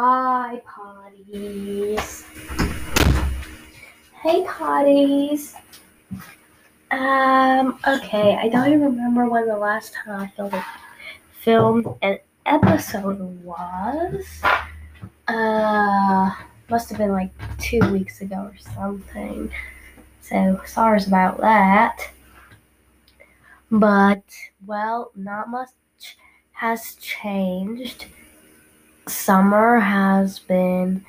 Hi, potties. Hey, potties. Um, okay, I don't even remember when the last time I filmed, filmed an episode was. Uh, must have been like two weeks ago or something. So, sorry about that. But, well, not much has changed. Summer has been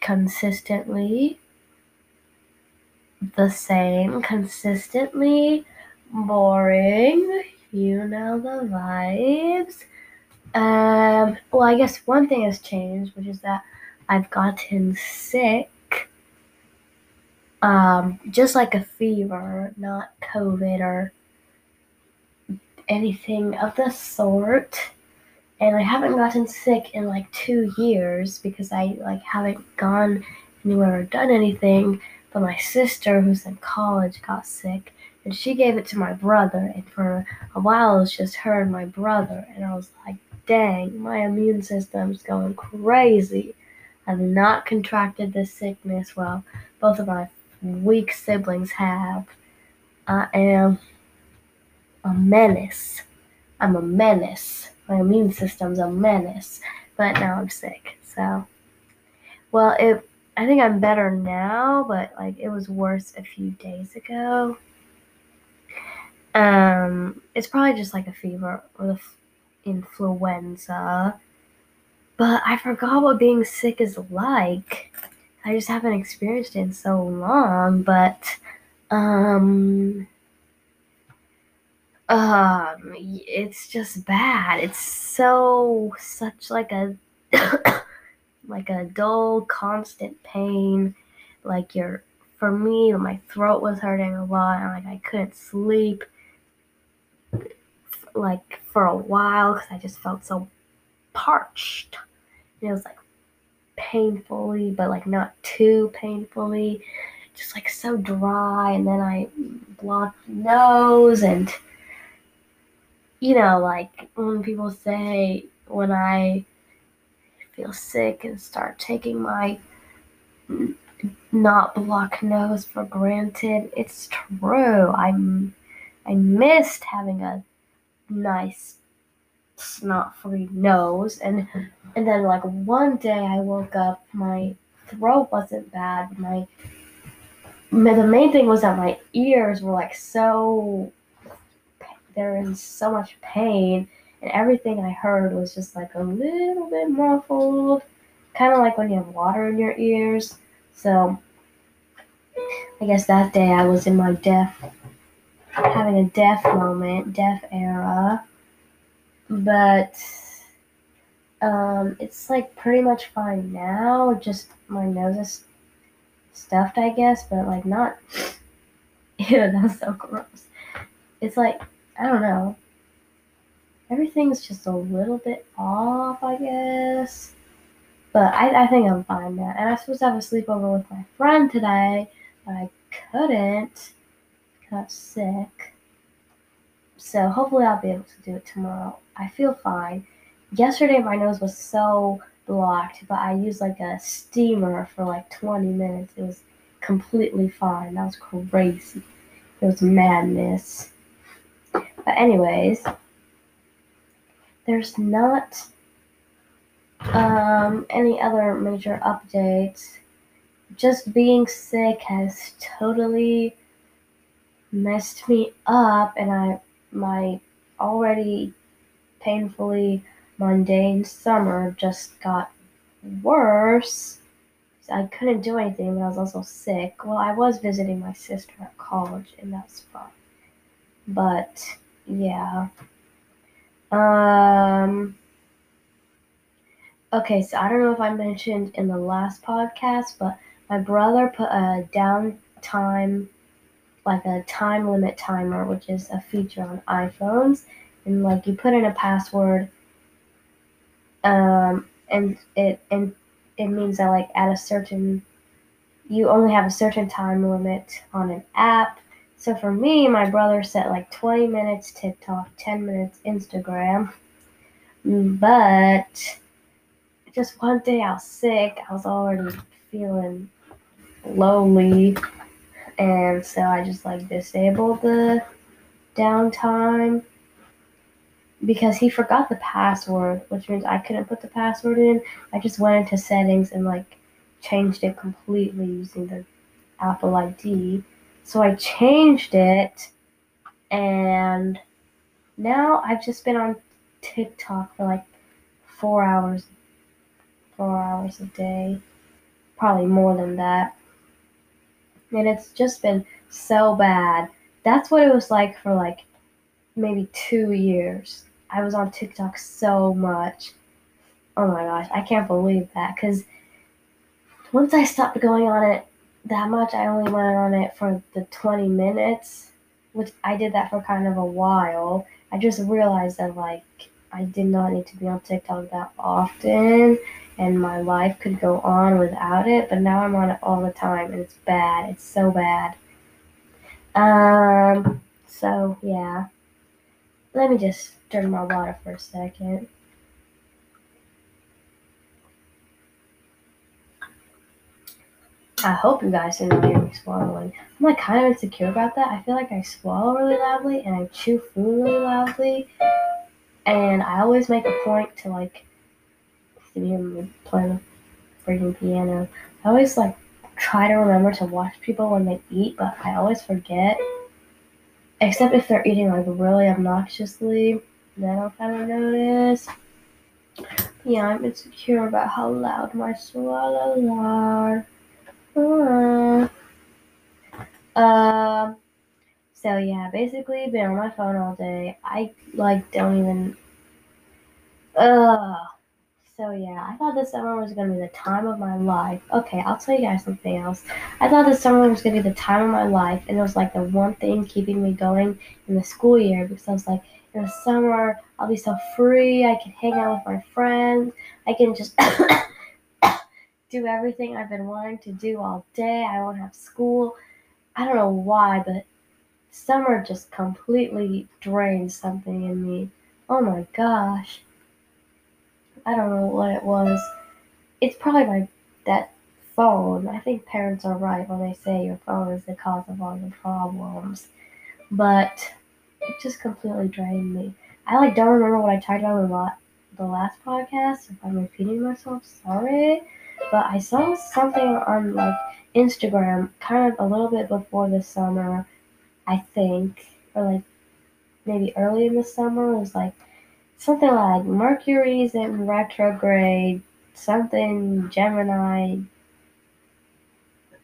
consistently the same, consistently boring. You know the vibes. Um, well, I guess one thing has changed, which is that I've gotten sick. Um, just like a fever, not COVID or anything of the sort. And I haven't gotten sick in like two years because I like haven't gone anywhere or done anything. But my sister, who's in college, got sick, and she gave it to my brother. And for a while, it was just her and my brother. And I was like, dang, my immune system's going crazy. I've not contracted this sickness well. Both of my weak siblings have. I am a menace. I'm a menace. My immune system's a menace. But now I'm sick. So, well, it. I think I'm better now, but like it was worse a few days ago. Um, it's probably just like a fever or the f- influenza. But I forgot what being sick is like. I just haven't experienced it in so long, but um um it's just bad. It's so such like a like a dull constant pain like your for me my throat was hurting a lot and like I couldn't sleep like for a while because I just felt so parched. And it was like painfully, but like not too painfully, just like so dry. And then I blocked nose, and you know, like when people say when I feel sick and start taking my not blocked nose for granted, it's true. I'm I missed having a nice snot free nose and and then like one day I woke up my throat wasn't bad my the main thing was that my ears were like so they're in so much pain and everything I heard was just like a little bit muffled kind of like when you have water in your ears so I guess that day I was in my deaf having a deaf moment, deaf era. But um, it's like pretty much fine now. Just my nose is stuffed, I guess, but like not. Ew, that's so gross. It's like I don't know. Everything's just a little bit off, I guess. But I, I think I'm fine now. And I was supposed to have a sleepover with my friend today, but I couldn't got sick. So hopefully I'll be able to do it tomorrow. I feel fine. Yesterday my nose was so blocked, but I used like a steamer for like 20 minutes. It was completely fine. That was crazy. It was madness. But anyways, there's not um, any other major updates. Just being sick has totally messed me up and I my already painfully mundane summer just got worse. I couldn't do anything, but I was also sick. Well, I was visiting my sister at college, and that's fine. But yeah. Um. Okay, so I don't know if I mentioned in the last podcast, but my brother put a downtime like a time limit timer, which is a feature on iPhones. And like you put in a password, um, and it and it means that like at a certain, you only have a certain time limit on an app. So for me, my brother set like 20 minutes TikTok, 10 minutes Instagram, but just one day I was sick. I was already feeling lonely, and so I just like disabled the downtime because he forgot the password, which means I couldn't put the password in. I just went into settings and like changed it completely using the Apple ID. So I changed it and now I've just been on TikTok for like four hours four hours a day. Probably more than that. And it's just been so bad. That's what it was like for like maybe two years. I was on TikTok so much. Oh my gosh, I can't believe that. Because once I stopped going on it that much, I only went on it for the 20 minutes, which I did that for kind of a while. I just realized that, like, I did not need to be on TikTok that often and my life could go on without it, but now I'm on it all the time and it's bad. It's so bad. Um, so yeah. Let me just drink my water for a second. I hope you guys didn't hear me swallowing. I'm like kind of insecure about that. I feel like I swallow really loudly and I chew food really loudly. And I always make a point to like hear me playing the freaking piano. I always like try to remember to watch people when they eat, but I always forget. Except if they're eating like really obnoxiously, then I'll kind of notice. Yeah, I'm insecure about how loud my swallows are. Um. So yeah, basically been on my phone all day. I like don't even. Ugh. So yeah, I thought this summer was gonna be the time of my life. Okay, I'll tell you guys something else. I thought this summer was gonna be the time of my life, and it was like the one thing keeping me going in the school year because I was like, in the summer I'll be so free. I can hang out with my friends. I can just do everything I've been wanting to do all day. I won't have school. I don't know why, but summer just completely drained something in me. Oh my gosh. I don't know what it was. It's probably my that phone. I think parents are right when they say your phone is the cause of all your problems. But it just completely drained me. I like don't remember what I talked about in the, the last podcast. If I'm repeating myself, sorry. But I saw something on like Instagram, kind of a little bit before the summer, I think, or like maybe early in the summer. It was like something like Mercury's in retrograde, something Gemini,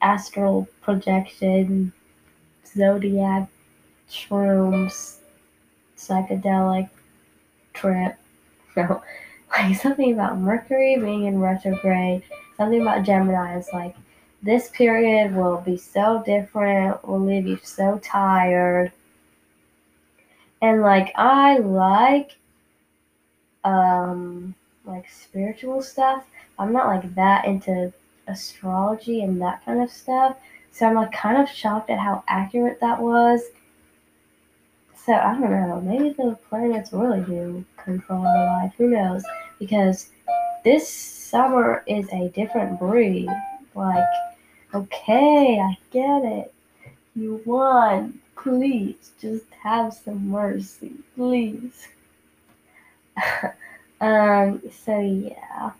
astral projection, zodiac, shrooms, psychedelic trip. No, like something about Mercury being in retrograde, something about Gemini is like this period will be so different, will leave you so tired. And like I like um like spiritual stuff. I'm not like that into astrology and that kind of stuff. So I'm like kind of shocked at how accurate that was. So I don't know. Maybe the planets really do control our life. Who knows? Because this summer is a different breed. Like, okay, I get it. You won. Please, just have some mercy. Please. um, so yeah.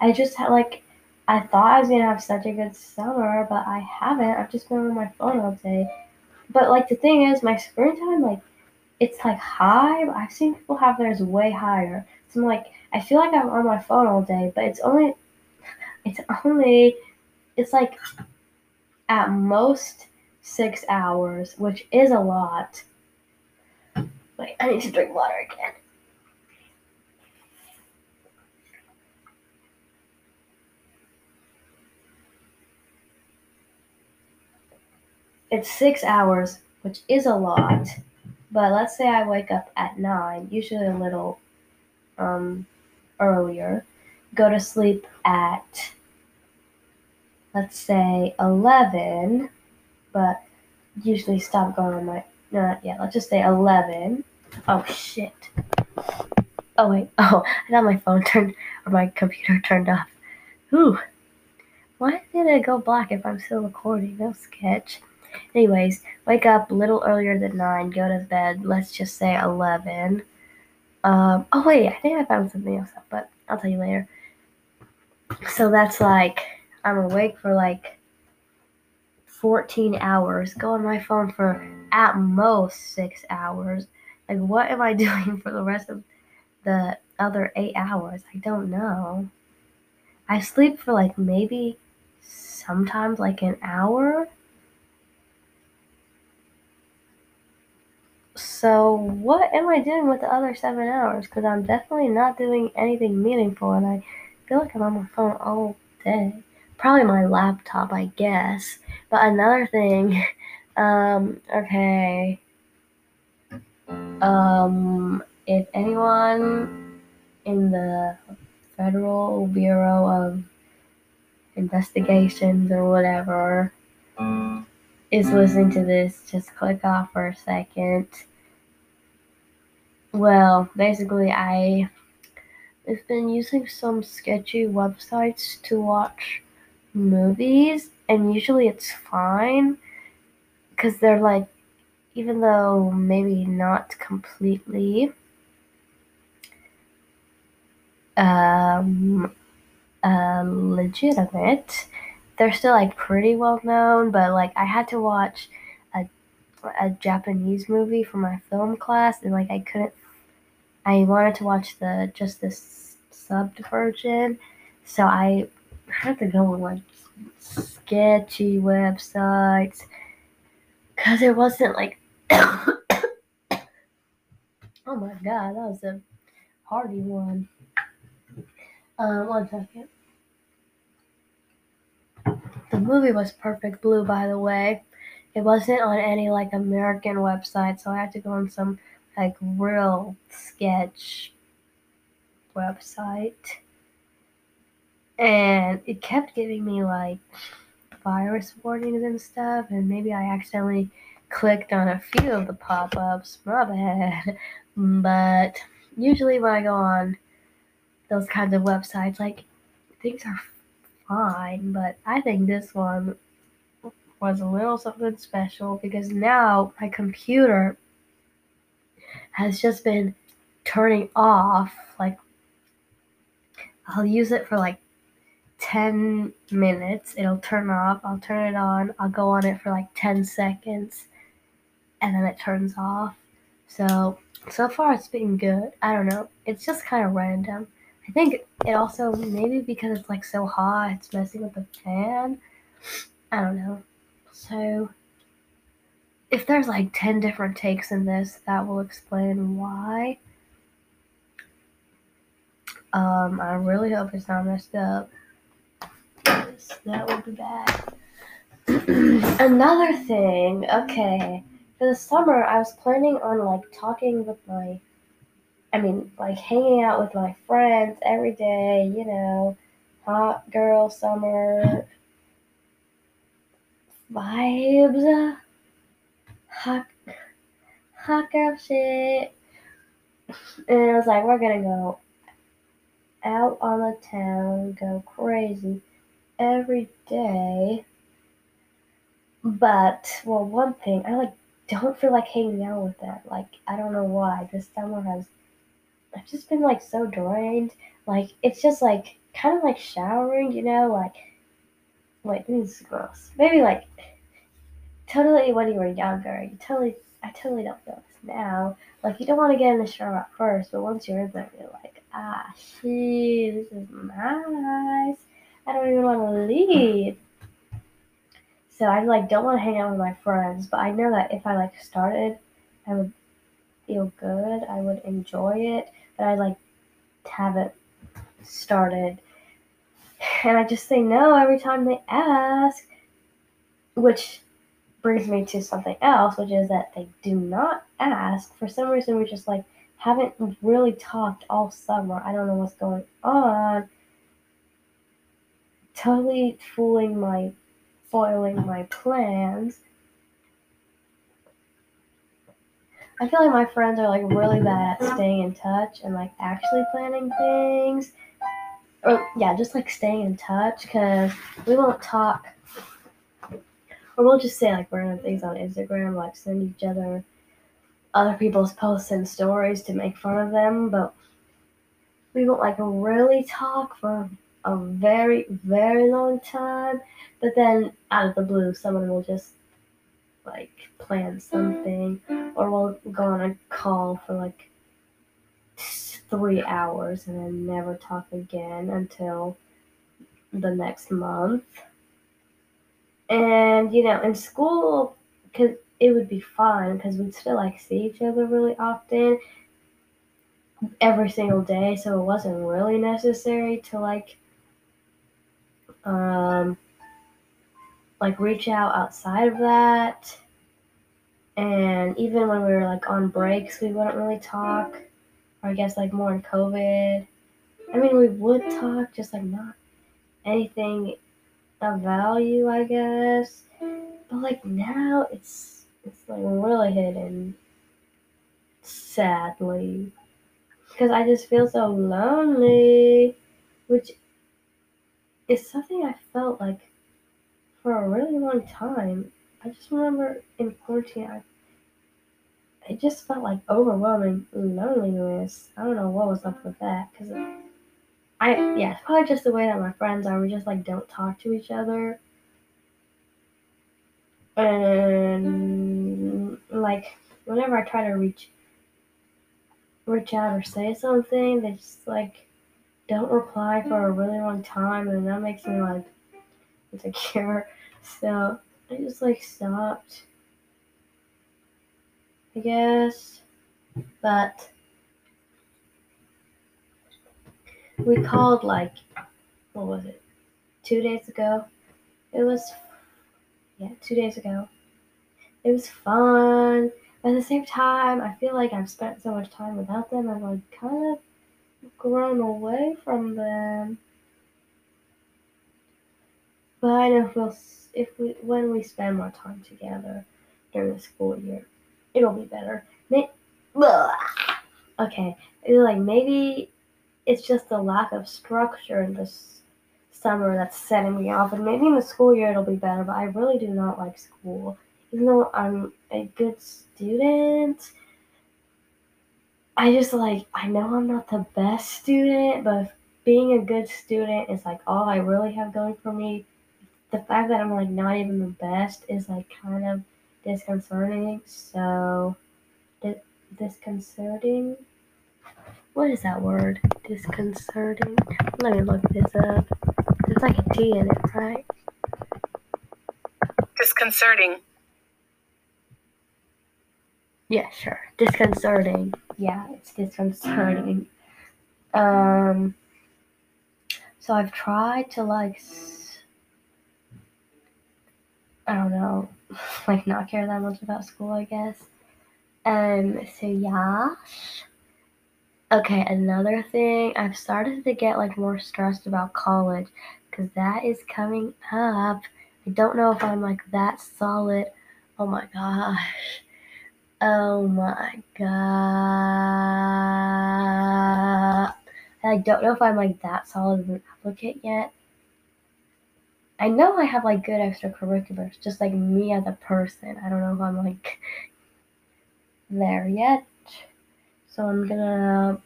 I just had like I thought I was gonna have such a good summer, but I haven't. I've just been on my phone all day. But like the thing is, my screen time like it's like high. I've seen people have theirs way higher. So I'm like, I feel like I'm on my phone all day, but it's only it's only it's like at most six hours, which is a lot. Wait, I need to drink water again. It's six hours, which is a lot. But let's say I wake up at nine, usually a little um, earlier, go to sleep at let's say 11, but usually stop going on my, no, not yet, let's just say 11. Oh shit. Oh wait, oh, I thought my phone turned or my computer turned off. Ooh, why did it go black if I'm still recording? No sketch. Anyways, wake up a little earlier than 9, go to bed, let's just say 11. Um, oh wait, I think I found something else but I'll tell you later. So that's like, I'm awake for like 14 hours, go on my phone for at most 6 hours. Like, what am I doing for the rest of the other 8 hours? I don't know. I sleep for like maybe sometimes like an hour So what am I doing with the other seven hours? Because I'm definitely not doing anything meaningful, and I feel like I'm on my phone all day. Probably my laptop, I guess. But another thing, um, okay. Um, if anyone in the Federal Bureau of Investigations or whatever is listening to this, just click off for a second. Well, basically, I have been using some sketchy websites to watch movies, and usually it's fine because they're like, even though maybe not completely um, uh, legitimate, they're still like pretty well known. But like, I had to watch a a Japanese movie for my film class, and like I couldn't I wanted to watch the just this subbed version, so I had to go on like sketchy websites because it wasn't like. oh my god, that was a hardy one. Uh, one second. The movie was Perfect Blue, by the way. It wasn't on any like American website, so I had to go on some like real sketch website. And it kept giving me like virus warnings and stuff and maybe I accidentally clicked on a few of the pop-ups. My bad. But usually when I go on those kinds of websites like things are fine but I think this one was a little something special because now my computer has just been turning off. Like, I'll use it for like 10 minutes. It'll turn off. I'll turn it on. I'll go on it for like 10 seconds. And then it turns off. So, so far it's been good. I don't know. It's just kind of random. I think it also, maybe because it's like so hot, it's messing with the fan. I don't know. So, if there's like 10 different takes in this, that will explain why. Um, I really hope it's not messed up. That would be bad. Another thing, okay. For the summer, I was planning on like talking with my, I mean, like hanging out with my friends every day, you know, hot girl summer vibes hot, girl shit. And I was like, we're gonna go out on the town, go crazy every day. But well, one thing I like don't feel like hanging out with them. Like I don't know why. This summer has I've just been like so drained. Like it's just like kind of like showering, you know, like wait, this is gross. Maybe like totally when you were younger, you totally I totally don't feel this now. Like you don't want to get in the shower at first, but once you're in there, you're like, ah, shit, this is nice. I don't even want to leave. So I like don't want to hang out with my friends, but I know that if I like started, I would feel good. I would enjoy it, but I like have it started, and I just say no every time they ask, which brings me to something else, which is that they do not ask. For some reason, we just like haven't really talked all summer. I don't know what's going on. Totally fooling my, foiling my plans. I feel like my friends are like really bad at staying in touch and like actually planning things. Or yeah, just like staying in touch because we won't talk. Or we'll just say like random things on Instagram, like send each other other people's posts and stories to make fun of them, but we won't like really talk for a very, very long time. But then out of the blue, someone will just like plan something, or we'll go on a call for like three hours and then never talk again until the next month. And you know, in school, cause it would be fun because we'd still like see each other really often every single day so it wasn't really necessary to like um like reach out outside of that. And even when we were like on breaks we wouldn't really talk or i guess like more in covid. I mean we would talk just like not anything of value i guess but like now it's it's like really hidden. Sadly. Because I just feel so lonely. Which is something I felt like for a really long time. I just remember in quarantine, I, it just felt like overwhelming loneliness. I don't know what was up with that. Because I, yeah, it's probably just the way that my friends are. We just like don't talk to each other and like whenever I try to reach reach out or say something, they just like don't reply for a really long time, and that makes me like insecure. So I just like stopped, I guess. But we called like what was it? Two days ago. It was yeah, two days ago. It was fun. But at the same time, I feel like I've spent so much time without them. I've like kind of grown away from them. But I know if, we'll, if we when we spend more time together during the school year, it'll be better. May- okay, like maybe it's just the lack of structure in this summer that's setting me off. And maybe in the school year it'll be better, but I really do not like school. Even though I'm a good student, I just like, I know I'm not the best student, but being a good student is like all I really have going for me. The fact that I'm like not even the best is like kind of disconcerting. So, di- disconcerting? What is that word? Disconcerting? Let me look this up. There's like a T in it, right? Disconcerting. Yeah, sure. Disconcerting. Yeah, it's disconcerting. Um, so I've tried to like, I don't know, like not care that much about school, I guess. Um, so yeah. Okay, another thing, I've started to get like more stressed about college because that is coming up. I don't know if I'm like that solid. Oh my gosh. Oh my god. I don't know if I'm like that solid of an applicant yet. I know I have like good extracurriculars, just like me as a person. I don't know if I'm like there yet. So I'm gonna,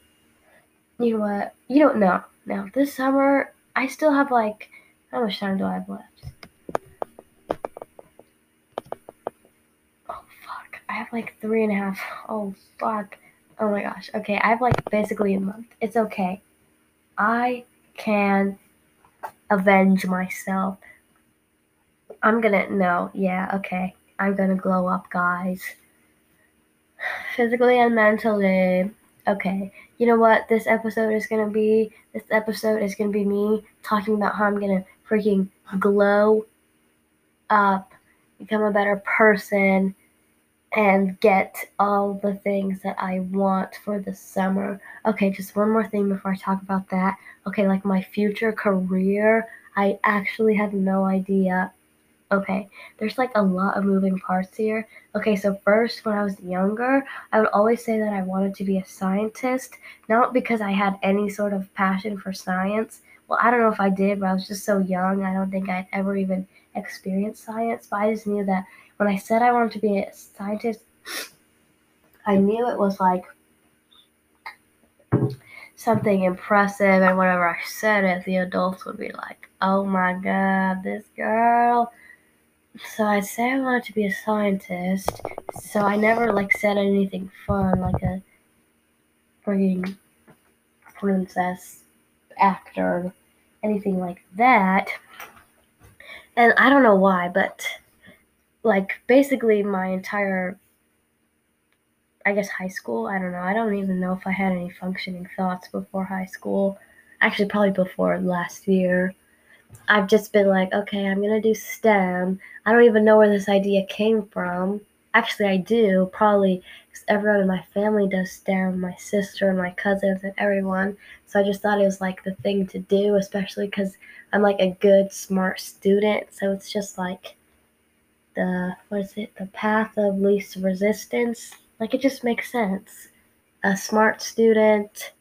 you know what? You don't know. Now this summer I still have like how much time do I have left? Oh fuck. I have like three and a half. Oh fuck. Oh my gosh. Okay, I have like basically a month. It's okay. I can avenge myself. I'm gonna no, yeah, okay. I'm gonna glow up, guys. Physically and mentally. Okay, you know what this episode is gonna be? This episode is gonna be me talking about how I'm gonna freaking glow up, become a better person, and get all the things that I want for the summer. Okay, just one more thing before I talk about that. Okay, like my future career, I actually have no idea Okay, there's like a lot of moving parts here. Okay, so first, when I was younger, I would always say that I wanted to be a scientist, not because I had any sort of passion for science. Well, I don't know if I did, but I was just so young. I don't think I'd ever even experienced science, but I just knew that when I said I wanted to be a scientist, I knew it was like something impressive, and whenever I said it, the adults would be like, oh my god, this girl. So I'd say I wanted to be a scientist, so I never like said anything fun like a freaking princess actor, anything like that. And I don't know why, but like basically my entire I guess high school. I don't know. I don't even know if I had any functioning thoughts before high school. Actually, probably before last year. I've just been like, okay, I'm gonna do STEM. I don't even know where this idea came from. Actually, I do. Probably because everyone in my family does STEM. My sister and my cousins and everyone. So I just thought it was like the thing to do, especially because I'm like a good, smart student. So it's just like the what is it? The path of least resistance like it just makes sense. A smart student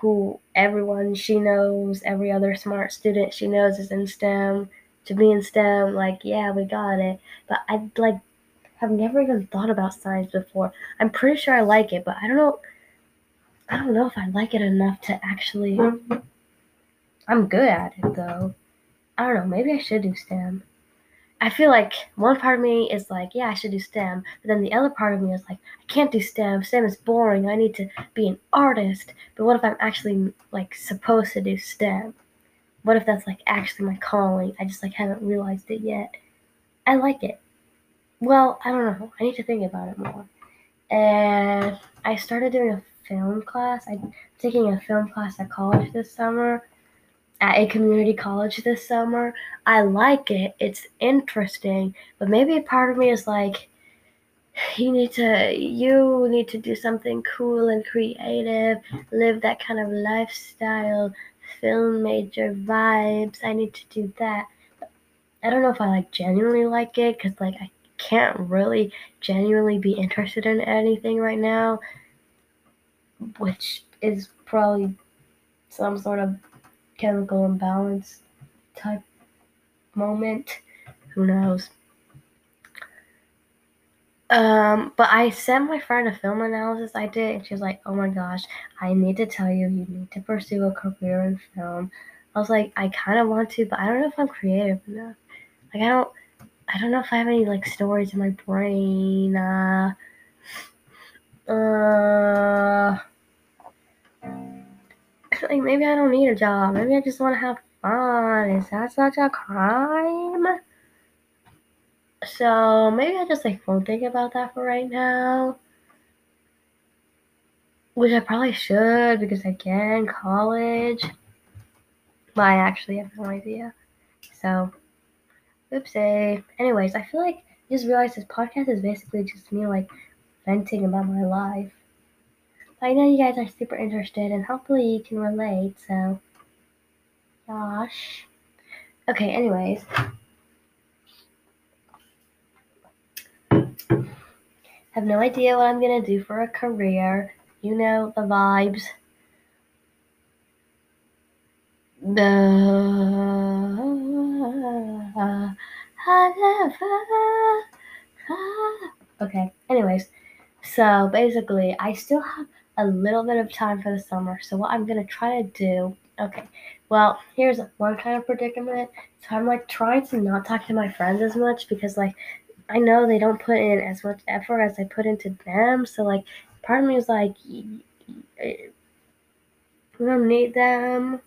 who everyone she knows, every other smart student she knows is in STEM. To be in STEM, like, yeah, we got it. But I like have never even thought about science before. I'm pretty sure I like it, but I don't know I don't know if I like it enough to actually I'm good at it though. I don't know, maybe I should do STEM. I feel like one part of me is like, yeah, I should do STEM, but then the other part of me is like, I can't do STEM. STEM is boring. I need to be an artist. But what if I'm actually like supposed to do STEM? What if that's like actually my calling? I just like haven't realized it yet. I like it. Well, I don't know. I need to think about it more. And I started doing a film class. I'm taking a film class at college this summer at a community college this summer. I like it. It's interesting, but maybe a part of me is like you need to you need to do something cool and creative, live that kind of lifestyle, film major vibes. I need to do that. I don't know if I like genuinely like it cuz like I can't really genuinely be interested in anything right now, which is probably some sort of chemical imbalance type moment. Who knows? Um, but I sent my friend a film analysis I did, and she was like, "Oh my gosh, I need to tell you, you need to pursue a career in film." I was like, "I kind of want to, but I don't know if I'm creative enough. Like, I don't, I don't know if I have any like stories in my brain. Uh, uh, like maybe I don't need a job. Maybe I just want to have fun. Is that such a crime? So maybe I just like won't think about that for right now. Which I probably should because again, college. But I actually have no idea. So oopsie. Anyways, I feel like I just realized this podcast is basically just me like venting about my life. I know you guys are super interested and hopefully you can relate, so gosh. Okay, anyways. Have no idea what I'm gonna do for a career. You know the vibes. The okay. Anyways, so basically, I still have a little bit of time for the summer. So what I'm gonna try to do, okay, well, here's one kind of predicament. So I'm like trying to not talk to my friends as much because like I know they don't put in as much effort as I put into them. So like part of me is like we don't need them.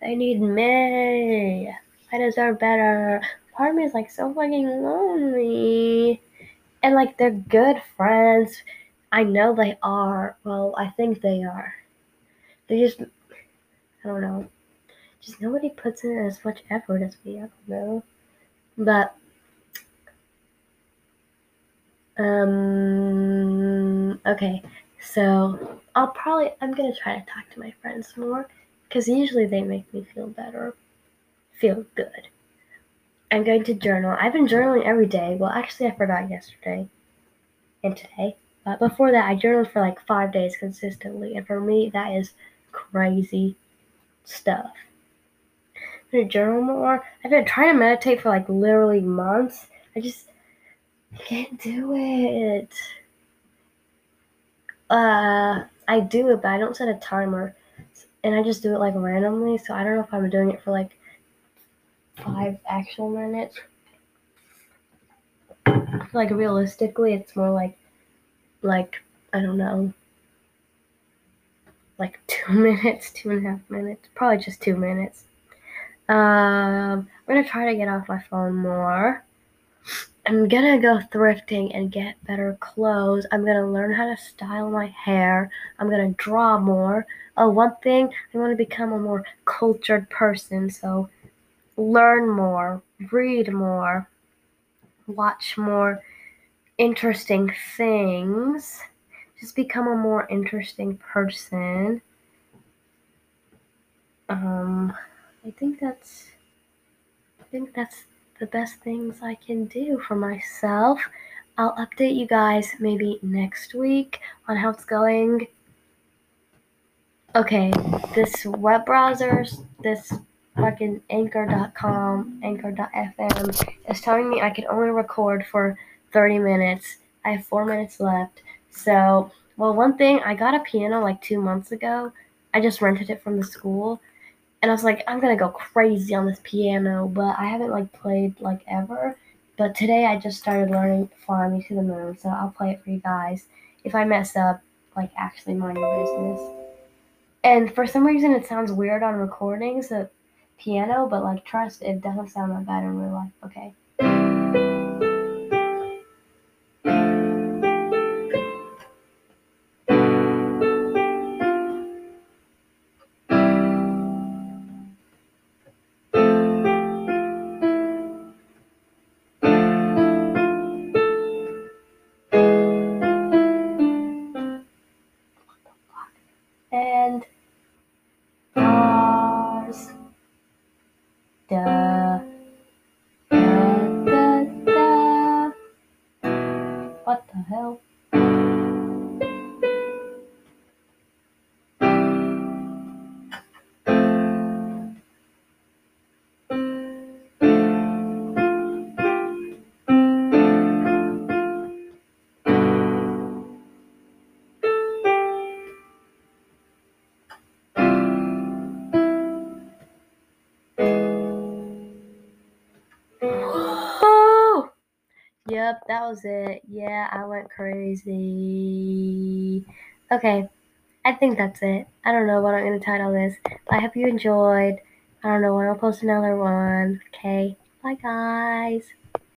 They need me. I deserve better. Part of me is like so fucking lonely. And like they're good friends. I know they are. Well, I think they are. They just, I don't know. Just nobody puts in as much effort as me. I don't know. But, um, okay. So I'll probably, I'm going to try to talk to my friends more because usually they make me feel better, feel good. I'm going to journal. I've been journaling every day. Well, actually, I forgot yesterday and today. But before that, I journaled for like five days consistently. And for me, that is crazy stuff. I'm to journal more. I've been trying to meditate for like literally months. I just can't do it. Uh, I do it, but I don't set a timer. And I just do it like randomly. So I don't know if I'm doing it for like five actual minutes. Like realistically, it's more like, like I don't know, like two minutes, two and a half minutes, probably just two minutes. Um, I'm gonna try to get off my phone more. I'm gonna go thrifting and get better clothes. I'm gonna learn how to style my hair. I'm gonna draw more. Oh, one thing, I want to become a more cultured person. So, learn more, read more, watch more interesting things. Just become a more interesting person. Um, I think that's I think that's the best things I can do for myself. I'll update you guys maybe next week on how it's going. Okay, this web browser, this fucking anchor.com, anchor.fm is telling me I can only record for 30 minutes. I have four minutes left. So, well, one thing, I got a piano like two months ago. I just rented it from the school and I was like, I'm gonna go crazy on this piano, but I haven't like played like ever. But today I just started learning Fly Me to the Moon, so I'll play it for you guys. If I mess up, like actually mind your business. And for some reason it sounds weird on recordings, the piano, but like trust, it doesn't sound that bad in real life. Okay. Yep, that was it. Yeah, I went crazy. Okay, I think that's it. I don't know what I'm gonna title this. But I hope you enjoyed. I don't know when I'll post another one. Okay, bye guys.